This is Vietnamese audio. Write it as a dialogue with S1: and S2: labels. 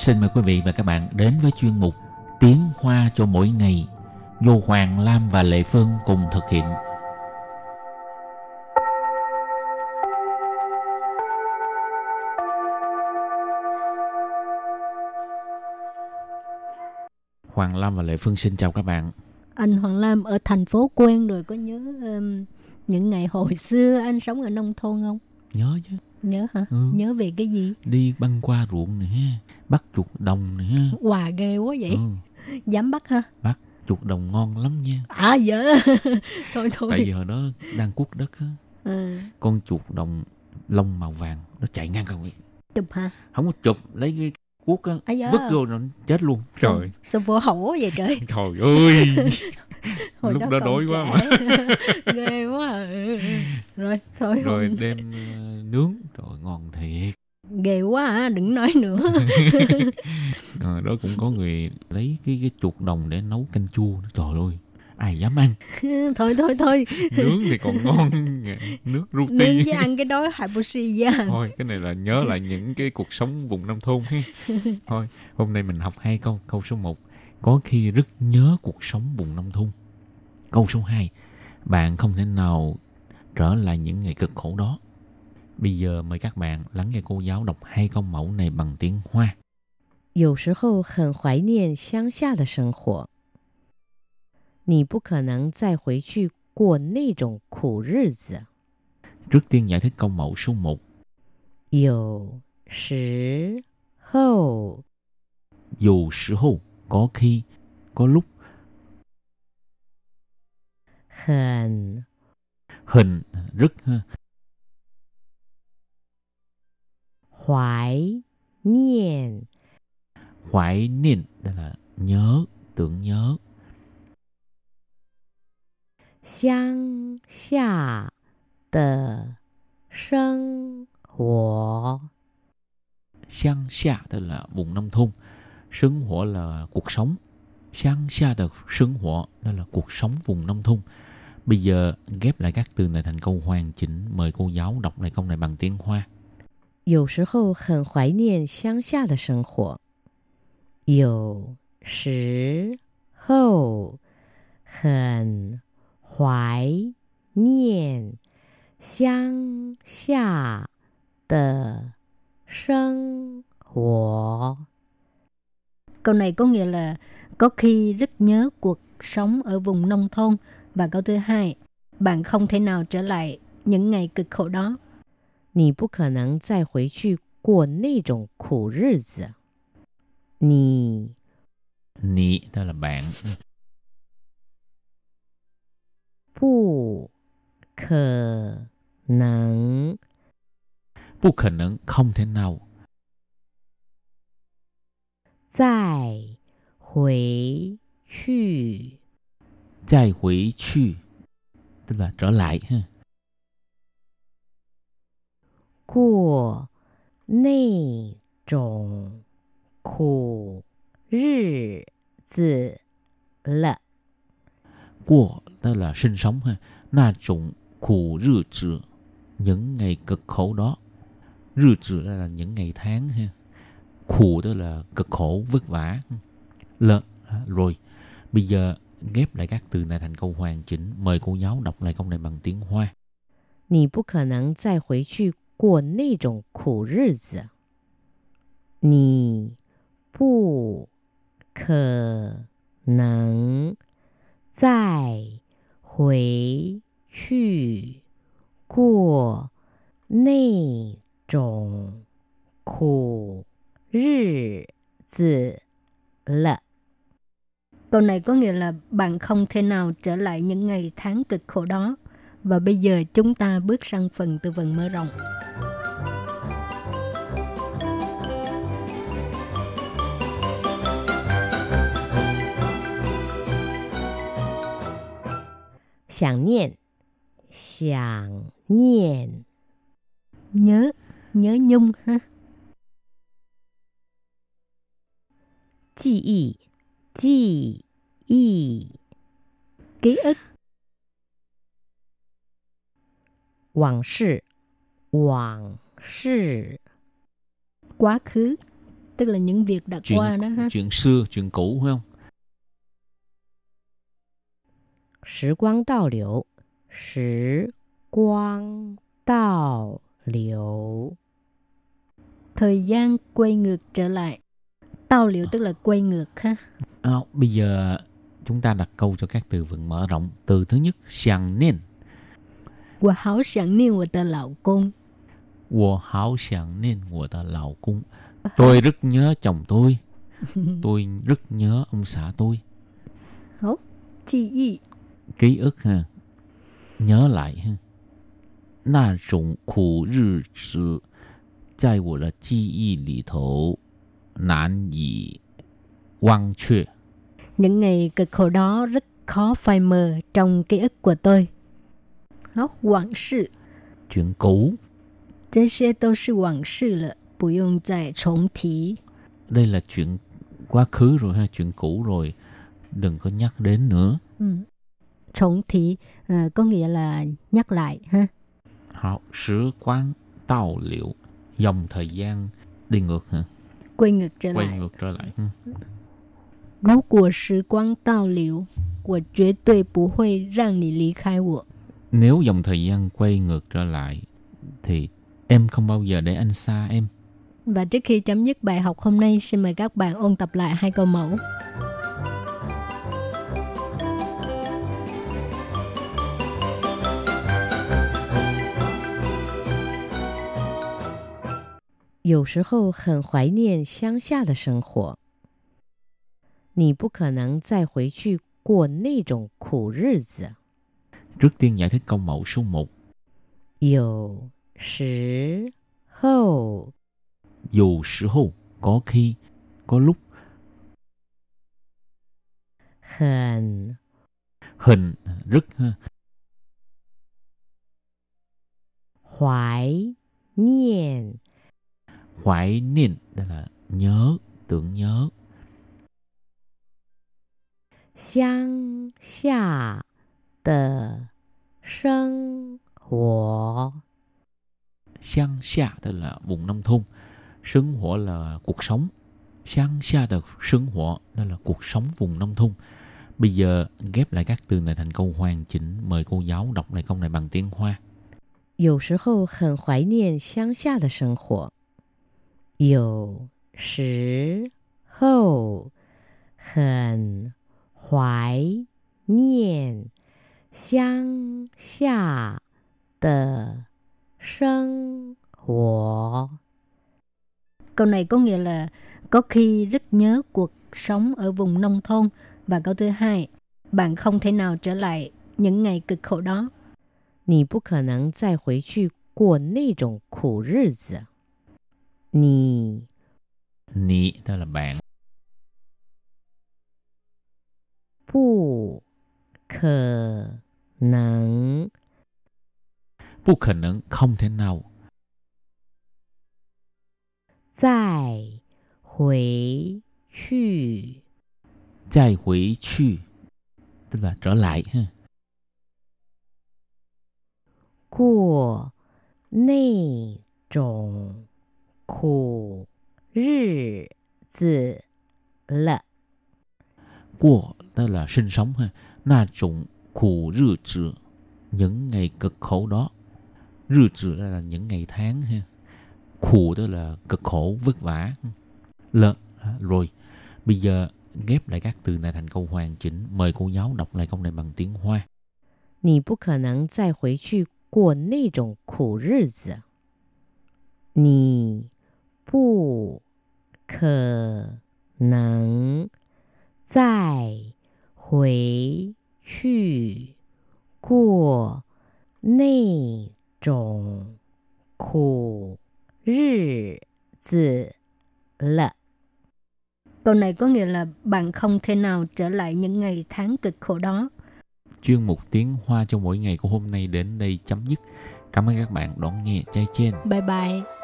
S1: Xin mời quý vị và các bạn đến với chuyên mục Tiếng Hoa cho mỗi ngày do Hoàng Lam và Lệ Phương cùng thực hiện. Hoàng Lam và Lệ Phương xin chào các bạn.
S2: Anh Hoàng Lam ở thành phố quen rồi có nhớ um, những ngày hồi xưa anh sống ở nông thôn không?
S1: Nhớ chứ.
S2: Nhớ hả?
S1: Ừ.
S2: Nhớ về cái gì?
S1: Đi băng qua ruộng này ha, bắt chuột đồng này ha.
S2: Quà ghê quá vậy.
S1: Ừ,
S2: Dám bắt ha?
S1: bắt chuột đồng ngon lắm nha.
S2: À dở. thôi thôi.
S1: Tại vì hồi đó đang cuốc đất á,
S2: Ừ.
S1: con chuột đồng lông màu vàng nó chạy ngang cầu
S2: Chụp hả?
S1: không có chụp lấy cái cuốc á
S2: À dạ.
S1: vứt vô nó chết luôn trời
S2: Sao vô hổ vậy trời?
S1: trời ơi
S2: Hồi
S1: Lúc đó
S2: còn
S1: đói quá
S2: trẻ. ghê quá. à. Rồi, thôi.
S1: rồi
S2: không-
S1: đem ờ, nướng trời ngon thiệt
S2: Ghê quá à, đừng nói nữa.
S1: Ờ, đó cũng có người lấy cái cái chuột đồng để nấu canh chua trời ơi ai dám ăn
S2: thôi thôi thôi.
S1: nướng thì còn ngon nước
S2: Nướng
S1: roti
S2: chứ ăn cái đó habushi ra.
S1: thôi cái này là nhớ lại những cái cuộc sống vùng nông thôn ha thôi hôm nay mình học hai câu câu số 1 có khi rất nhớ cuộc sống vùng nông thôn câu số 2 bạn không thể nào trở lại những ngày cực khổ đó bây giờ mời các bạn lắng nghe cô giáo đọc hai câu mẫu này bằng tiếng hoa
S3: 有时候很怀念乡下的生活。 你不可能再回去过那种苦日子。
S1: trước tiên giải thích câu mẫu số 1
S3: 有时候
S1: dù sự hô có khi có lúc
S3: 很
S1: hình rất ha,
S3: 怀念
S1: hoài niên đó là nhớ tưởng nhớ
S3: 乡下的生活。
S1: Sang xa tức là vùng nông thôn. Sinh hoạt là cuộc sống. Sang xa là sinh hoạt đó là cuộc sống vùng nông thôn. Bây giờ ghép lại các từ này thành câu hoàn chỉnh. Mời cô giáo đọc lại câu này bằng tiếng Hoa.
S3: 有时候很怀念乡下的生活。有时候很 怀念乡下的生活。
S2: Câu này có nghĩa là có khi rất nhớ cuộc sống ở vùng nông thôn. Và câu thứ hai, bạn không thể nào trở lại những ngày cực khổ đó.
S3: 你不可能再回去过那种苦日子。你
S1: Nị tức là bạn.
S3: 不可能
S1: Bù khả năng không thể nào.
S3: 再回去
S1: Dài hủy chư tức là trở lại ha.
S3: 过那种苦日子了。
S1: Của tức là sinh sống ha. Na trụng khủ rư trừ những ngày cực khổ đó. Rư trừ là những ngày tháng ha. Khủ tức là cực khổ vất vả. Lợ rồi. Bây giờ ghép lại các từ này thành câu hoàn chỉnh. Mời cô giáo đọc lại câu này bằng tiếng Hoa.
S3: 你不可能再回去过那种苦日子。你不可能再 回去过那种苦日子了。
S2: Câu này có nghĩa là bạn không thể nào trở lại những ngày tháng cực khổ đó. Và bây giờ chúng ta bước sang phần từ vựng mở rộng.
S3: 想念，想念，
S2: Nhớ, nhớ nhung ha.
S3: 记忆，记忆，
S2: Ký ức,
S3: 往事，往事，
S2: quá khứ, tức là những việc đã
S1: chuyện
S2: qua đó ha.
S1: chuyện xưa chuyện cũ phải không
S3: 时光倒流，时光倒流，
S2: Thời gian quay ngược trở lại. Tao liệu tức là quay ngược ha.
S1: À, bây giờ chúng ta đặt câu cho các từ vựng mở rộng. Từ thứ nhất, xiang niên.
S2: 我好想念我的老公。
S1: 我好想念我的老公. Tôi rất nhớ chồng tôi. Tôi rất nhớ ông xã tôi.
S2: 记忆
S1: ký ức ha nhớ lại ha na rộng khổ rư sự tại wo là chi y lì thấu nán yi quang chưa
S2: những ngày cực khổ đó rất khó phai mờ trong ký ức của tôi. Hóc quảng sự.
S1: Chuyện cũ.
S2: Thế xe đều là quảng sự lợ, bù dùng giải chống thí.
S1: Đây là chuyện quá khứ rồi ha, chuyện cũ rồi. Đừng có nhắc đến nữa.
S2: Ừ. Trọng thị à, có nghĩa là nhắc lại ha.
S1: 好，时光倒流，dòng thời gian đi ngược hả?
S2: Quay ngược trở
S1: Quay
S2: lại.
S1: ngược trở lại. ừ.
S2: 如果时光倒流，我绝对不会让你离开我。
S1: Nếu dòng thời gian quay ngược trở lại thì em không bao giờ để anh xa em.
S2: Và trước khi chấm dứt bài học hôm nay, xin mời các bạn ôn tập lại hai câu mẫu.
S3: 有时候很怀念乡下的生活。你不可能再回去过那种苦日子。
S1: Trước tiên giải thích câu mẫu số 1.
S3: 有时候
S1: Dù sự hô, có khi, có lúc,
S3: 很
S1: hình, rất ha.
S3: 怀念
S1: Hoài niên, đó là nhớ, tưởng nhớ.
S3: 乡下的生活。
S1: Sang xa, tức là vùng nông thôn. Sinh hoạt là cuộc sống. Sang xa là sinh hoạt, đó là cuộc sống vùng nông thôn. Bây giờ ghép lại các từ này thành câu hoàn chỉnh. Mời cô giáo đọc lại câu này bằng tiếng Hoa.
S3: 有时候很怀念乡下的生活。 有时候很怀念乡下的生活。
S2: Câu này có nghĩa là có khi rất nhớ cuộc sống ở vùng nông thôn. Và câu thứ hai, bạn không thể nào trở lại những ngày cực khổ đó.
S3: 你不可能再回去过那种苦日子。 Nì.
S1: Nì đó là bạn.
S3: Bù khờ. Nắng.
S1: Bù khờ nắng không thể nào.
S3: Zài hồi chư.
S1: Zài hồi chư. Tức là trở lại ha.
S3: Của. 那种苦日子了。
S1: Của, đó là sinh sống ha. Na trụng khủ rư trừ, những ngày cực khổ đó. Rư trừ đó là những ngày tháng ha. Khủ đó là cực khổ, vất vả. Lợ, rồi. Bây giờ ghép lại các từ này thành câu hoàn chỉnh. Mời cô giáo đọc lại câu này bằng tiếng Hoa.
S3: 你不可能再回去过那种苦日子。你 不可能再回去过那种苦日子了。
S2: Câu này có nghĩa là bạn không thể nào trở lại những ngày tháng cực khổ đó.
S1: Chuyên mục tiếng Hoa cho mỗi ngày của hôm nay đến đây chấm dứt. Cảm ơn các bạn đón nghe. Chai trên.
S2: Bye bye.